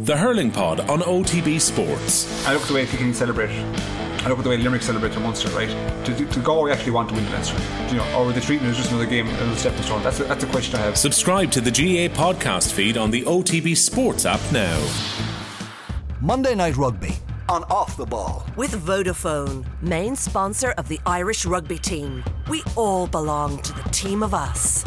The Hurling Pod on OTB Sports. I look at the way Kilkenny celebrate. I look at the way Limerick celebrate their Munster, right? Do, do, do Galway actually want to win the Leinster? Do you know, or the treatment is just another game, another stepping stone? That's a, that's a question I have. Subscribe to the GAA podcast feed on the OTB Sports app now. Monday Night Rugby on Off the Ball. With Vodafone, main sponsor of the Irish rugby team. We all belong to the team of us.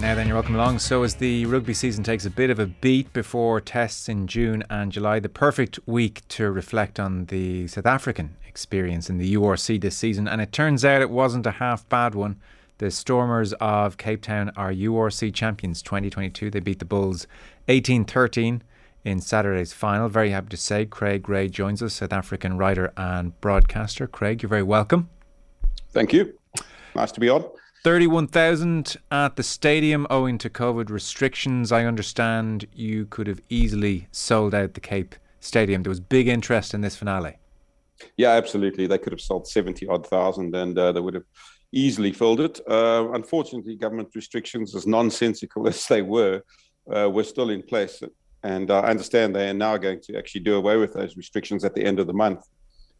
Now then, you're welcome along. So, as the rugby season takes a bit of a beat before tests in June and July, the perfect week to reflect on the South African experience in the URC this season. And it turns out it wasn't a half bad one. The Stormers of Cape Town are URC champions 2022. They beat the Bulls 18 13 in Saturday's final. Very happy to say Craig Ray joins us, South African writer and broadcaster. Craig, you're very welcome. Thank you. Nice to be on. 31,000 at the stadium owing to COVID restrictions. I understand you could have easily sold out the Cape Stadium. There was big interest in this finale. Yeah, absolutely. They could have sold 70 odd thousand and uh, they would have easily filled it. Uh, unfortunately, government restrictions, as nonsensical as they were, uh, were still in place. And I understand they are now going to actually do away with those restrictions at the end of the month.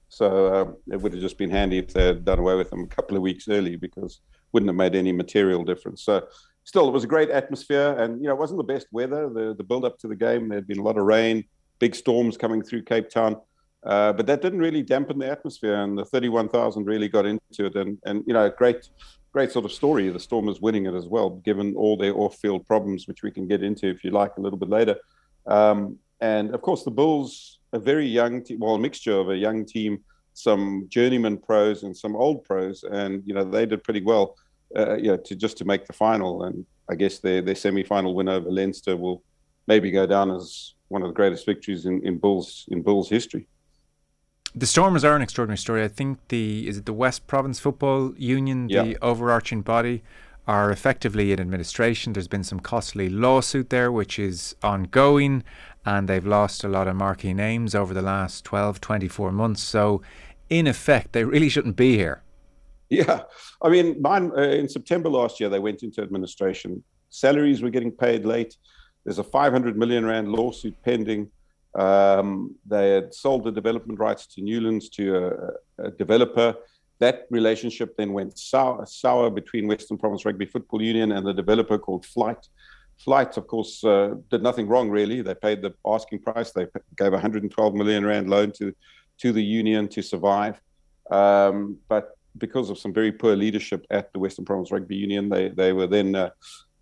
So uh, it would have just been handy if they had done away with them a couple of weeks early because wouldn't have made any material difference. So still, it was a great atmosphere, and you know, it wasn't the best weather. The the build up to the game, there had been a lot of rain, big storms coming through Cape Town, uh, but that didn't really dampen the atmosphere, and the thirty one thousand really got into it, and and you know, great. Great sort of story. The Stormers winning it as well, given all their off-field problems, which we can get into if you like a little bit later. Um, and of course, the Bulls, a very young team, well, a mixture of a young team some journeyman pros and some old pros, and you know they did pretty well, uh, you know, to just to make the final. And I guess their their semi final win over Leinster will maybe go down as one of the greatest victories in, in Bulls in Bulls history. The Stormers are an extraordinary story. I think the is it the West Province Football Union, the overarching body, are effectively in administration. There's been some costly lawsuit there, which is ongoing, and they've lost a lot of marquee names over the last 12, 24 months. So in effect, they really shouldn't be here. Yeah. I mean, mine, uh, in September last year, they went into administration. Salaries were getting paid late. There's a 500 million Rand lawsuit pending. Um, they had sold the development rights to Newlands to a, a developer. That relationship then went sour, sour, between Western Province Rugby Football Union and the developer called Flyt. Flyt, of course, uh, did nothing wrong really. They paid the asking price. They gave 112 million rand loan to to the union to survive. Um, but because of some very poor leadership at the Western Province Rugby Union, they they were then uh,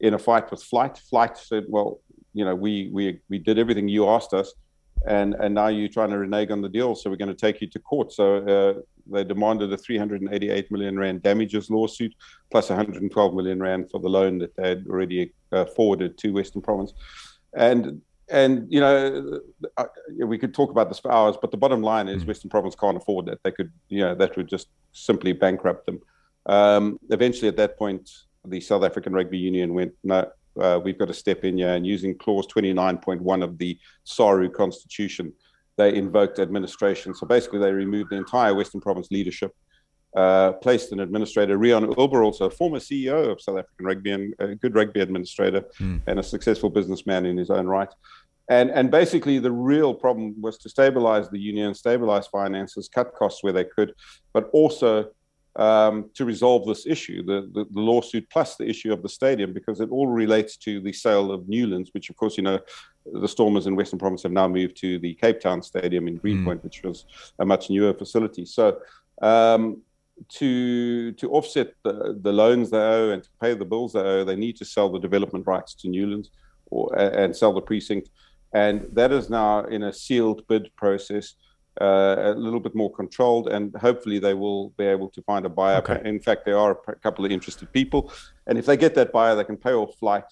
in a fight with Flyt. Flyt said, "Well, you know, we we we did everything you asked us, and and now you're trying to renege on the deal, so we're going to take you to court." So uh, they demanded a 388 million rand damages lawsuit, plus 112 million rand for the loan that they had already uh, forwarded to Western Province, and and you know, uh, we could talk about this for hours, but the bottom line is mm. Western Province can't afford that. They could, you know, that would just simply bankrupt them. Um, eventually, at that point, the South African Rugby Union went, no, uh, we've got to step in here, and using clause 29.1 of the SARU Constitution, they invoked administration. So basically, they removed the entire Western Province leadership uh, placed an administrator, Rian Oberholzer, also a former CEO of South African Rugby and a good rugby administrator mm. and a successful businessman in his own right. And, and basically, the real problem was to stabilize the union, stabilize finances, cut costs where they could, but also um, to resolve this issue, the, the, the, lawsuit plus the issue of the stadium, because it all relates to the sale of Newlands, which, of course, you know, the Stormers in Western Province have now moved to the Cape Town Stadium in Greenpoint, mm. which was a much newer facility. So, um, to to offset the, the loans they owe and to pay the bills they owe, they need to sell the development rights to Newlands or and sell the precinct, and that is now in a sealed bid process. Uh, a little bit more controlled, and hopefully they will be able to find a buyer. Okay. In fact, there are a couple of interested people, and if they get that buyer, they can pay off Flyt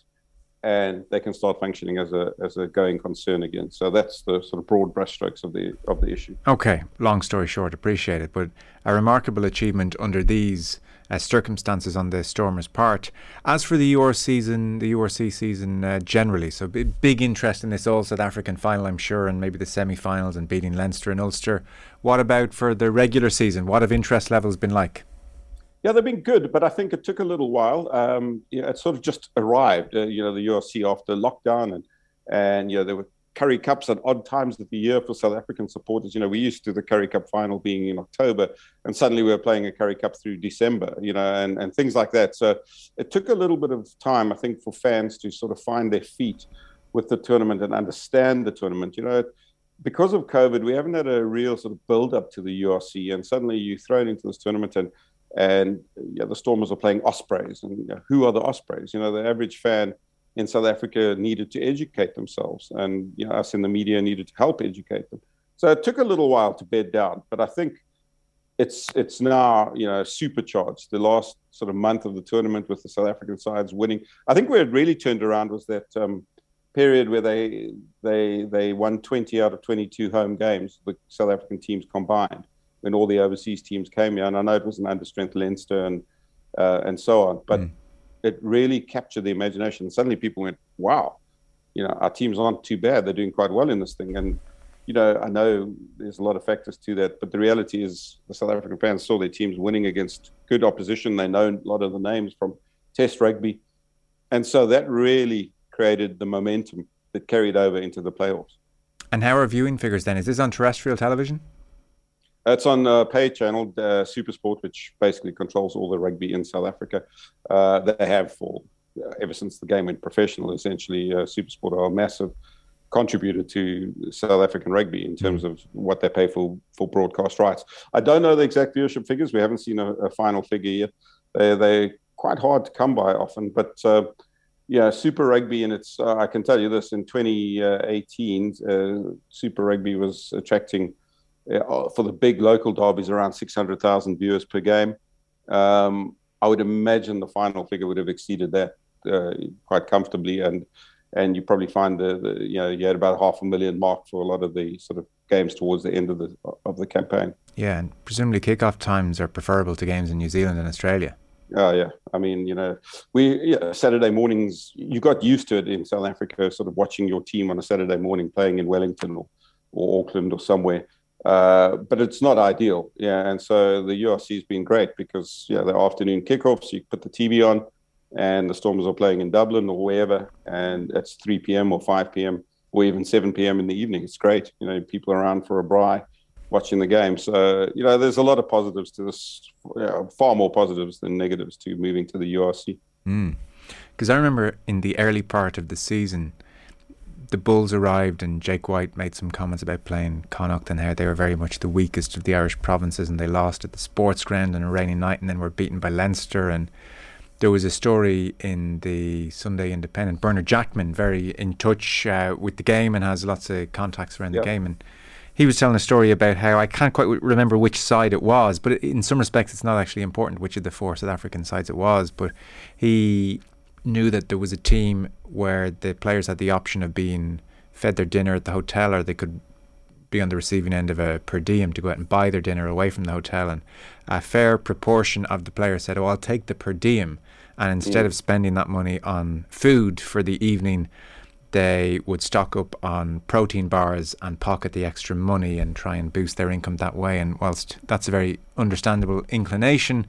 and they can start functioning as a as a going concern again. So that's the sort of broad brushstrokes of the of the issue. Okay, long story short, appreciate it, but a remarkable achievement under these uh, circumstances on the Stormers' part. As for the UR season, the URC season uh, generally, so big, big interest in this All South African final, I'm sure, and maybe the semi-finals and beating Leinster and Ulster. What about for the regular season? What have interest levels been like? Yeah, they've been good, but I think it took a little while. Um, you know, it sort of just arrived. Uh, you know, the URC after lockdown, and and you know there were Currie Cups at odd times of the year for South African supporters. You know, we used to the Currie Cup final being in October, and suddenly we were playing a Currie Cup through December, you know, and, and things like that. So it took a little bit of time, I think, for fans to sort of find their feet with the tournament and understand the tournament. You know, because of COVID, we haven't had a real sort of build up to the URC, and suddenly you're thrown into this tournament and and yeah, the Stormers are playing Ospreys, and you know, who are the Ospreys? You know, the average fan in South Africa needed to educate themselves, and you know, us in the media needed to help educate them. So it took a little while to bed down, but I think it's it's now you know supercharged. The last sort of month of the tournament with the South African sides winning, I think where it really turned around was that um, period where they they they won 20 out of 22 home games, the South African teams combined, when all the overseas teams came here. And I know it was an understrength Leinster and uh, and so on, but. Mm it really captured the imagination. Suddenly people went, wow, you know, our teams aren't too bad. They're doing quite well in this thing. And, you know, I know there's a lot of factors to that, but the reality is the South African fans saw their teams winning against good opposition. They know a lot of the names from Test rugby. And so that really created the momentum that carried over into the playoffs. And how are viewing figures then? Is this on terrestrial television? It's on a pay channel, uh, Supersport, which basically controls all the rugby in South Africa. Uh, they have for uh, ever since the game went professional. Essentially, uh, Supersport are a massive contributor to South African rugby in terms of what they pay for for broadcast rights. I don't know the exact viewership figures. We haven't seen a, a final figure yet. They they're quite hard to come by often, but. Uh, yeah, Super Rugby, and it's uh, I can tell you this in 2018, uh, Super Rugby was attracting uh, for the big local derbies, around 600,000 viewers per game. Um, I would imagine the final figure would have exceeded that uh, quite comfortably, and and you probably find the, the, you know you had about half a million mark for a lot of the sort of games towards the end of the of the campaign. Yeah, and presumably kickoff times are preferable to games in New Zealand and Australia. Oh yeah, I mean you know we yeah, Saturday mornings you got used to it in South Africa, sort of watching your team on a Saturday morning playing in Wellington or, or Auckland or somewhere uh, but it's not ideal. Yeah. And so the URC has been great because, yeah, the afternoon kickoffs, you put the TV on and the Stormers are playing in Dublin or wherever, and it's 3 p.m. or 5 p.m. or even 7 p.m. in the evening. It's great. You know, people are around for a braai watching the game. So, you know, there's a lot of positives to this, far more positives than negatives to moving to the URC. Because mm. I remember in the early part of the season, the Bulls arrived and Jake White made some comments about playing Connacht and how they were very much the weakest of the Irish provinces and they lost at the sports ground on a rainy night and then were beaten by Leinster and there was a story in the Sunday Independent. Bernard Jackman, very in touch uh, with the game and has lots of contacts around yep. the game, and he was telling a story about how I can't quite remember which side it was, but in some respects, it's not actually important which of the four South African sides it was. But he knew that there was a team where the players had the option of being fed their dinner at the hotel or they could be on the receiving end of a per diem to go out and buy their dinner away from the hotel. And a fair proportion of the players said, Oh, I'll take the per diem. And instead mm. of spending that money on food for the evening, they would stock up on protein bars and pocket the extra money and try and boost their income that way. And whilst that's a very understandable inclination,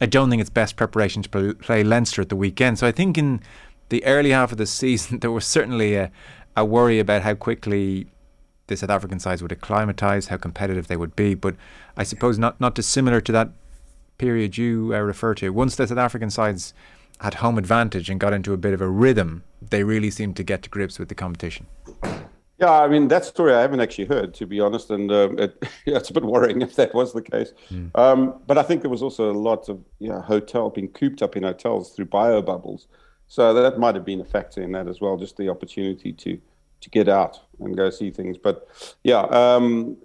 I don't think it's best preparation to play Leinster at the weekend. So I think in the early half of the season, there was certainly a, a worry about how quickly the South African sides would acclimatise, how competitive they would be. But I suppose not, not dissimilar to that period you uh, refer to. Once the South African sides had home advantage and got into a bit of a rhythm, they really seemed to get to grips with the competition. Yeah, I mean that story I haven't actually heard, to be honest, and um, it, it's a bit worrying if that was the case. Mm. Um, but I think there was also a lot of you know, hotel being cooped up in hotels through bio bubbles, so that might have been a factor in that as well, just the opportunity to to get out and go see things. But yeah, um,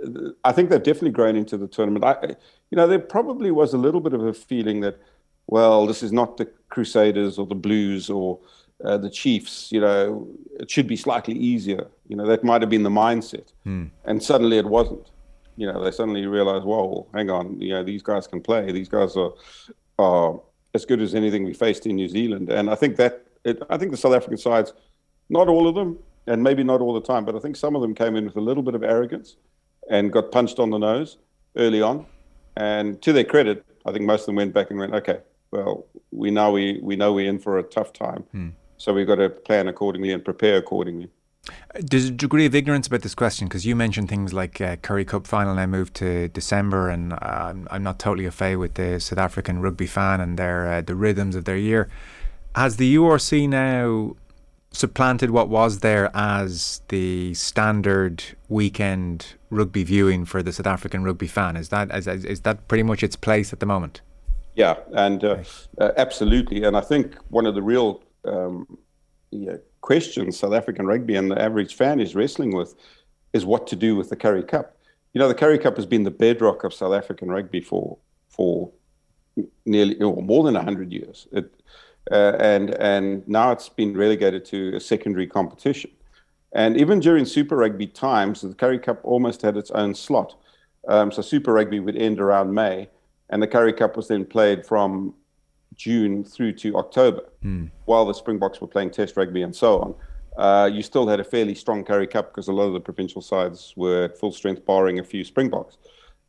I think they've definitely grown into the tournament. I, you know, there probably was a little bit of a feeling that, well, this is not the Crusaders or the Blues or uh, the Chiefs, you know, it should be slightly easier. You know, that might have been the mindset. Hmm. And suddenly it wasn't. You know, they suddenly realized, whoa, hang on, you know, these guys can play. These guys are, are as good as anything we faced in New Zealand. And I think that, it, I think the South African sides, not all of them, and maybe not all the time, but I think some of them came in with a little bit of arrogance and got punched on the nose early on. And to their credit, I think most of them went back and went, okay, well, we know we, we know we're in for a tough time. Hmm. So we've got to plan accordingly and prepare accordingly. There's a degree of ignorance about this question because you mentioned things like uh, Currie Cup final now moved to December, and uh, I'm not totally a fait with the South African rugby fan and their uh, the rhythms of their year. Has the URC now supplanted what was there as the standard weekend rugby viewing for the South African rugby fan? Is that is, is that pretty much its place at the moment? Yeah, and uh, uh, absolutely. And I think one of the real um, questions South African rugby and the average fan is wrestling with is what to do with the Currie Cup. You know, the Currie Cup has been the bedrock of South African rugby for for nearly or more than hundred years. It, uh, and and now it's been relegated to a secondary competition. And even during Super Rugby times, the Currie Cup almost had its own slot. Um, so Super Rugby would end around May, and the Currie Cup was then played from June through to October, mm. while the Springboks were playing Test rugby and so on. Uh, you still had a fairly strong Currie Cup because a lot of the provincial sides were at full strength, barring a few Springboks.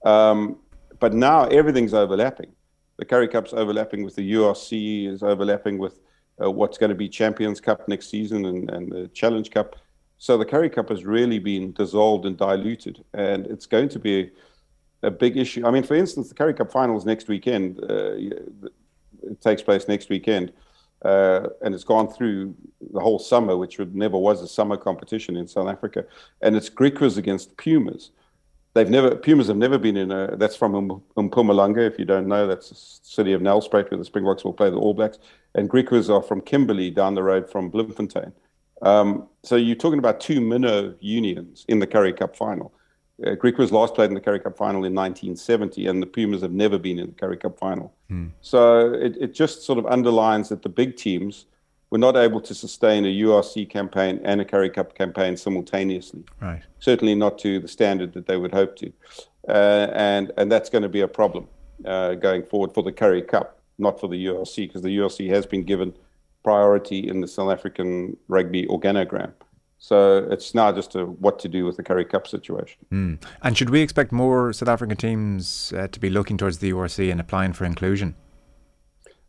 Um, but now everything's overlapping. The Currie Cup's overlapping with the URC, is overlapping with uh, what's going to be Champions Cup next season and, and the Challenge Cup. So the Currie Cup has really been dissolved and diluted, and it's going to be a, a big issue. I mean, for instance, the Currie Cup finals next weekend. Uh, it takes place next weekend. Uh, and it's gone through the whole summer, which would never was a summer competition in South Africa. And it's Griquas against Pumas. They've never Pumas have never been in a. That's from um, Mpumalanga. If you don't know, that's the city of Nelspruit where the Springboks will play the All Blacks. And Griquas are from Kimberley, down the road from Bloemfontein. Um, so you're talking about two minnow unions in the Currie Cup final. Uh, was last played in the Currie Cup final in 1970, and the Pumas have never been in the Currie Cup final. Hmm. So it, it just sort of underlines that the big teams were not able to sustain a URC campaign and a Currie Cup campaign simultaneously. Right. Certainly not to the standard that they would hope to, uh, and and that's going to be a problem uh, going forward for the Currie Cup, not for the URC, because the URC has been given priority in the South African rugby organogram. So it's now just a, what to do with the Currie Cup situation. Mm. And should we expect more South African teams uh, to be looking towards the URC and applying for inclusion?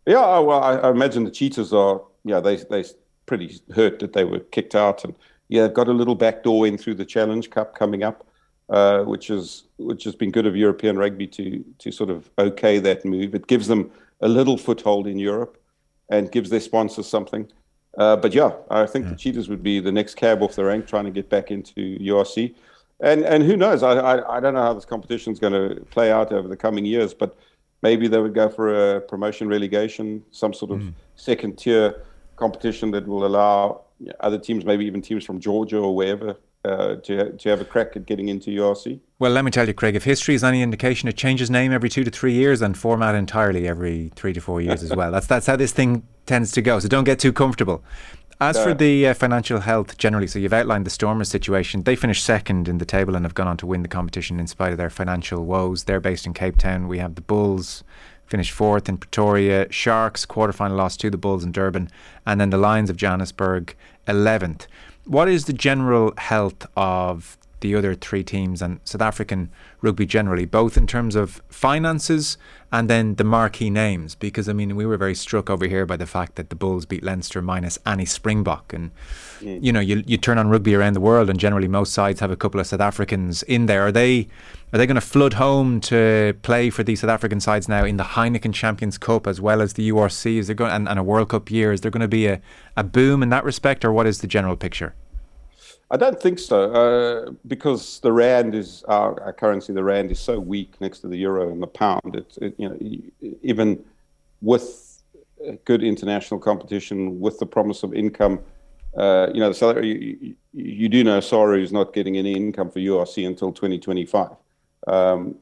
Yeah, well, I, I, imagine the Cheetahs are. Yeah, they they pretty hurt that they were kicked out, and yeah, they've got a little back door in through the Challenge Cup coming up, uh, which is which has been good of European rugby to to sort of okay that move. It gives them a little foothold in Europe, and gives their sponsors something. Uh, but yeah, I think yeah. the Cheetahs would be the next cab off the rank trying to get back into URC. And and who knows? I, I, I don't know how this competition is going to play out over the coming years, but maybe they would go for a promotion relegation, some sort of mm. second tier competition that will allow other teams, maybe even teams from Georgia or wherever, uh, to to have a crack at getting into URC. Well, let me tell you, Craig, if history is any indication, it changes name every two to three years and format entirely every three to four years as well. That's that's how this thing tends to go. So don't get too comfortable. As for the uh, financial health generally, so you've outlined the Stormers situation. They finished second in the table and have gone on to win the competition in spite of their financial woes. They're based in Cape Town. We have the Bulls finished fourth in Pretoria. Sharks quarterfinal loss to the Bulls in Durban, and then the Lions of Johannesburg eleventh. What is the general health of the other three teams and South African rugby generally, both in terms of finances and then the marquee names. Because I mean, we were very struck over here by the fact that the Bulls beat Leinster minus Annie Springbok, and mm. you know, you you turn on rugby around the world, and generally most sides have a couple of South Africans in there. Are they are they going to flood home to play for these South African sides now in the Heineken Champions Cup as well as the URC? Is there going and, and a World Cup year? Is there going to be a, a boom in that respect, or what is the general picture? I don't think so, uh, because the rand is our, our, currency. The rand is so weak next to the euro and the pound. It, it, you know, even with good international competition, with the promise of income, uh, you know, the salary. You, you, do know SARU is not getting any income for URC until 2025. Um,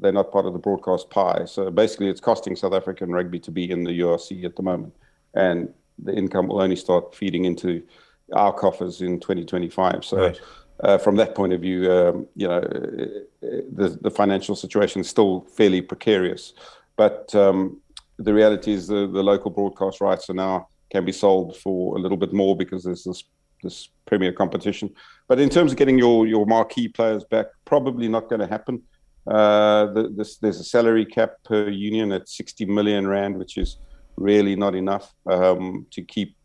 they're not part of the broadcast pie. So basically, it's costing South African rugby to be in the URC at the moment, and the income will only start feeding into our coffers in 2025. So. Right. Uh, from that point of view, um, you know, the, the financial situation is still fairly precarious. But um, the reality is the, the local broadcast rights are now can be sold for a little bit more because there's this this premier competition. But in terms of getting your your marquee players back, probably not going to happen. Uh, the, this, there's a salary cap per union at 60 million rand, which is really not enough um, to keep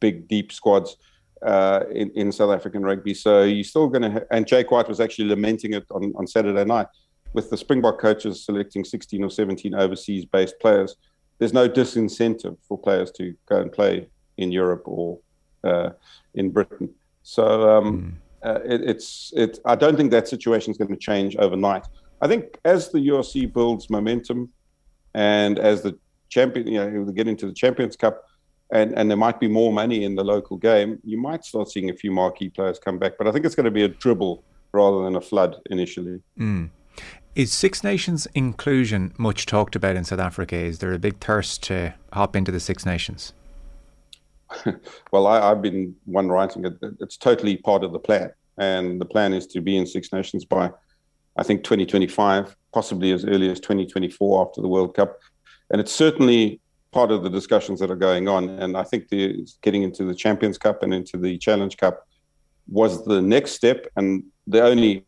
big, deep squads uh, in, in South African rugby. So you're still going to, ha- and Jake White was actually lamenting it on, on Saturday night with the Springbok coaches selecting 16 or 17 overseas based players. There's no disincentive for players to go and play in Europe or uh, in Britain. So um, mm. uh, it, it's it. I don't think that situation is going to change overnight. I think as the URC builds momentum, and as the champion, you know, they get into the Champions Cup, and, and there might be more money in the local game, you might start seeing a few marquee players come back. But I think it's going to be a dribble rather than a flood initially. Mm. Is Six Nations inclusion much talked about in South Africa? Is there a big thirst to hop into the Six Nations? well, I, have been one writing it. It's totally part of the plan, and the plan is to be in Six Nations by, I think, 2025, possibly as early as 2024 after the World Cup, and it's certainly part of the discussions that are going on. And I think the getting into the Champions Cup and into the Challenge Cup was the next step, and the only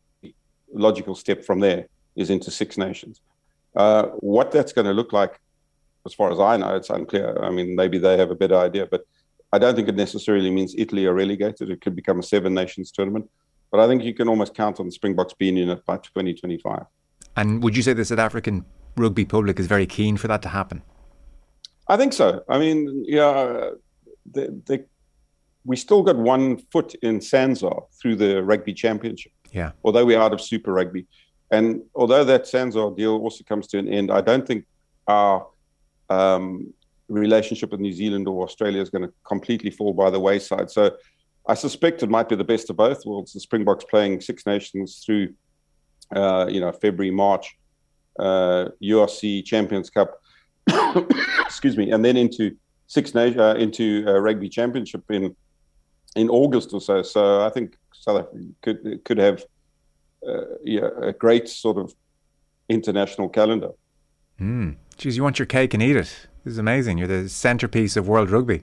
logical step from there is into Six Nations. Uh, what that's going to look like, as far as I know, it's unclear. I mean, maybe they have a better idea, but I don't think it necessarily means Italy are relegated. It could become a seven nations tournament. But I think you can almost count on the Springboks being in it by 2025. And would you say the South African rugby public is very keen for that to happen? I think so. I mean, yeah, they, they, we still got one foot in SANZAAR through the rugby championship. Yeah. Although we're out of Super Rugby. And although that SANZAAR deal also comes to an end, I don't think our um, relationship with New Zealand or Australia is going to completely fall by the wayside. So I suspect it might be the best of both worlds. The Springboks playing Six Nations through, uh, you know, February, March, uh, URC Champions Cup, excuse me, and then into Six Nations uh, into uh, Rugby Championship in in August or so. So I think South Africa could could have uh, yeah, a great sort of international calendar. Mm. Geez, you want your cake and eat it. This is amazing. You're the centerpiece of world rugby.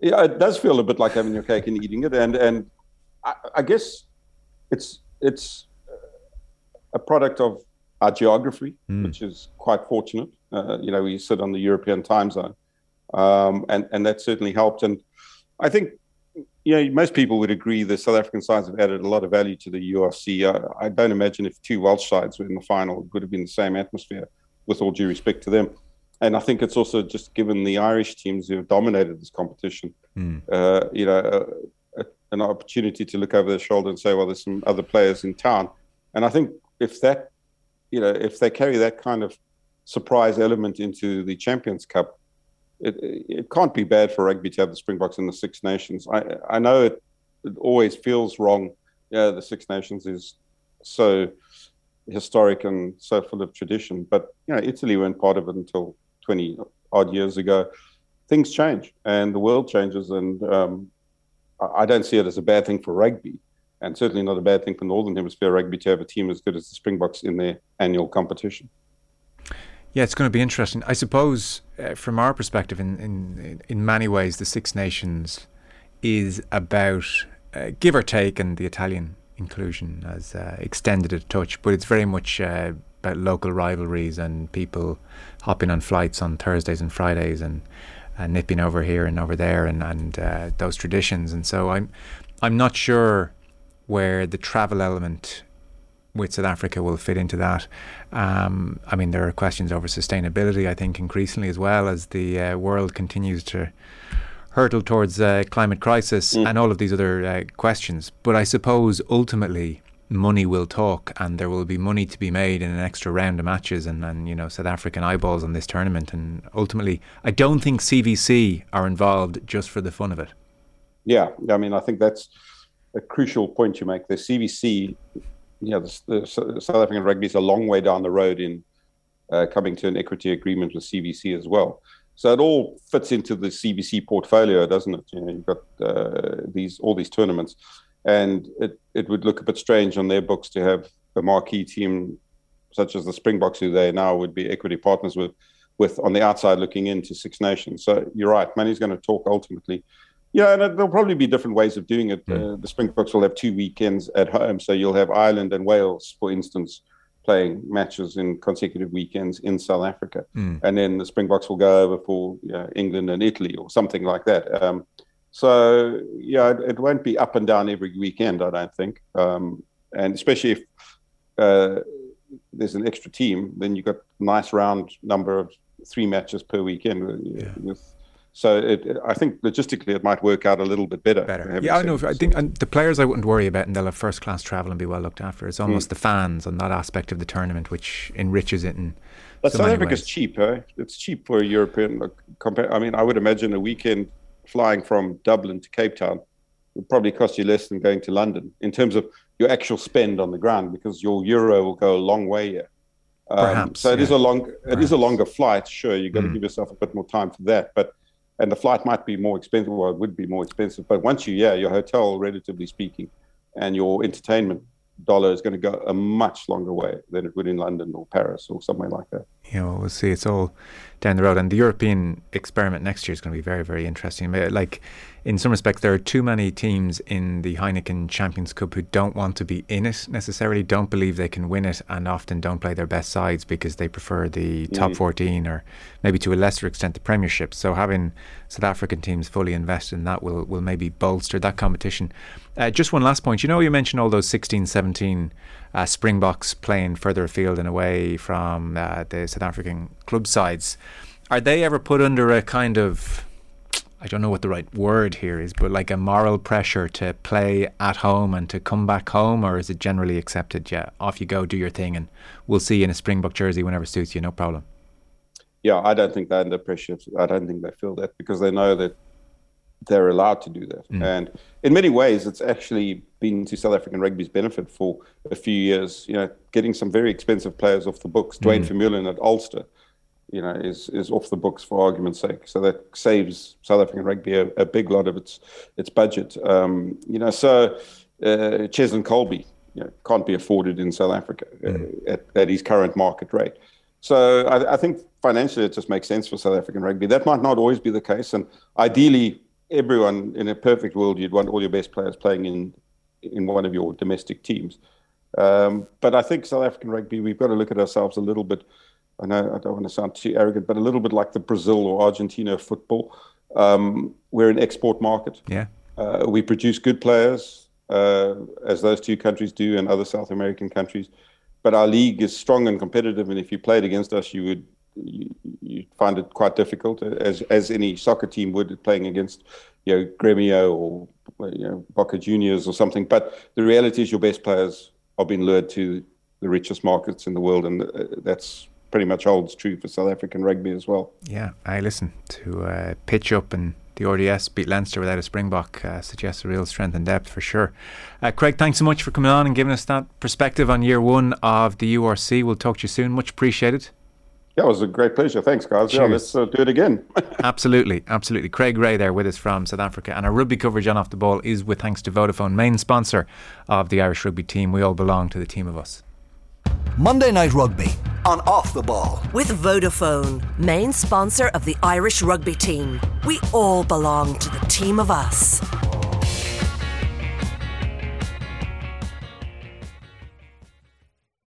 Yeah, it does feel a bit like having your cake and eating it, and and I, I guess it's it's a product of our geography, mm. which is quite fortunate. Uh, you know, we sit on the European time zone, um, and and that certainly helped. And I think you know most people would agree the South African sides have added a lot of value to the URC. I, I don't imagine if two Welsh sides were in the final, it would have been the same atmosphere. With all due respect to them and I think it's also just given the Irish teams who have dominated this competition, mm. uh, you know, a, a, an opportunity to look over their shoulder and say, well, there's some other players in town. And I think if that, you know, if they carry that kind of surprise element into the Champions Cup, it, it can't be bad for rugby to have the Springboks in the Six Nations. I, I know it, it always feels wrong. Yeah, the Six Nations is so historic and so full of tradition, but you know, Italy weren't part of it until 20 odd years ago, things change and the world changes. And um, I don't see it as a bad thing for rugby, and certainly not a bad thing for Northern Hemisphere rugby to have a team as good as the Springboks in their annual competition. Yeah, it's going to be interesting. I suppose, uh, from our perspective, in, in in many ways, the Six Nations is about uh, give or take, and the Italian inclusion has uh, extended a touch, but it's very much uh, about local rivalries and people hopping on flights on Thursdays and Fridays and, and nipping over here and over there and and uh, those traditions. And so I'm I'm not sure where the travel element with South Africa will fit into that. Um, I mean, there are questions over sustainability. I think increasingly as well as the uh, world continues to hurtle towards uh, climate crisis mm. and all of these other uh, questions. But I suppose ultimately money will talk and there will be money to be made in an extra round of matches and, and you know South African eyeballs on this tournament and ultimately I don't think CVC are involved just for the fun of it. Yeah, I mean I think that's a crucial point you make. The CVC, you know, the, the South African rugby is a long way down the road in uh, coming to an equity agreement with CVC as well. So it all fits into the CVC portfolio, doesn't it? You know, you've got uh, these all these tournaments and it, it would look a bit strange on their books to have a marquee team such as the Springboks, who they now would be equity partners with, with on the outside looking into Six Nations. So you're right, money's going to talk ultimately. Yeah, and there'll probably be different ways of doing it. Mm. Uh, the Springboks will have two weekends at home, so you'll have Ireland and Wales, for instance, playing matches in consecutive weekends in South Africa, mm. and then the Springboks will go over for you know, England and Italy or something like that. Um, So yeah, it, it, won't be up and down every weekend. I don't think, um, and especially if uh, there's an extra team, then you've got a nice round number of three matches per weekend. Uh, yeah. With, so it, I think logistically it might work out a little bit better. Better. Yeah, I know. I think the players I wouldn't worry about, and they'll have first class travel and be well looked after. It's almost mm. the fans on that aspect of the tournament which enriches it. And but so South Africa's cheap. Eh? It's cheap for a European. Compare, I mean, I would imagine a weekend flying from Dublin to Cape Town would probably cost you less than going to London in terms of your actual spend on the ground because your euro will go a long way here. Um, Perhaps, so it yeah. is a long, it Perhaps. is a longer flight. Sure, you've got mm. to give yourself a bit more time for that, but and the flight might be more expensive, or it would be more expensive. But once you, yeah, your hotel, relatively speaking, and your entertainment dollar is going to go a much longer way than it would in London or Paris or somewhere like that. Yeah, well, we'll see. It's all down the road, and the European experiment next year is going to be very, very interesting. Like in some respects, there are too many teams in the Heineken Champions Cup who don't want to be in it necessarily, don't believe they can win it, and often don't play their best sides because they prefer the top mm. 14 or maybe to a lesser extent the Premiership. So having South African teams fully invested in that will, will maybe bolster that competition. Uh, just one last point. You know, you mentioned all those 16, 17 uh, Springboks playing further afield and away from uh, the South African club sides. Are they ever put under a kind of I don't know what the right word here is, but like a moral pressure to play at home and to come back home, or is it generally accepted? Yeah, off you go, do your thing, and we'll see you in a Springbok jersey whenever suits you, no problem. Yeah, I don't think they're under pressure. I don't think they feel that because they know that they're allowed to do that. Mm. And in many ways, it's actually been to South African rugby's benefit for a few years. You know, getting some very expensive players off the books. Mm. Vermeulen at Ulster you know, is is off the books for argument's sake. So that saves South African rugby a, a big lot of its its budget. Um, you know, so uh, Cheslin Kolbe you know, can't be afforded in South Africa uh, mm. at, at his current market rate. So I, I, think financially it just makes sense for South African rugby. That might not always be the case, and ideally, everyone in a perfect world, you'd want all your best players playing in in one of your domestic teams. Um, but I think South African rugby, we've got to look at ourselves a little bit I know I don't want to sound too arrogant, but a little bit like the Brazil or Argentina football. Um, we're an export market. Yeah. Uh, we produce good players, uh, as those two countries do, and other South American countries. But our league is strong and competitive, and if you played against us, you would you, you find it quite difficult, as as any soccer team would playing against, you know, Gremio or you know Boca Juniors or something. But the reality is, your best players are being lured to the richest markets in the world, and uh, that's pretty much holds true for South African rugby as well. Yeah, I listen to uh, pitch up and the RDS beat Leinster without a Springbok uh, suggests a real strength and depth for sure. Uh, Craig, thanks so much for coming on and giving us that perspective on year one of the URC. We'll talk to you soon. Much appreciated. Yeah, it was a great pleasure. Thanks, guys. Cheers. Yeah, let's uh, do it again. absolutely, absolutely. Craig Ray there with us from South Africa. And our rugby coverage on Off the Ball is with thanks to Vodafone, main sponsor of the Irish rugby team. We all belong to the team of us. Monday Night Rugby on Off the Ball. With Vodafone, main sponsor of the Irish rugby team. We all belong to the team of us.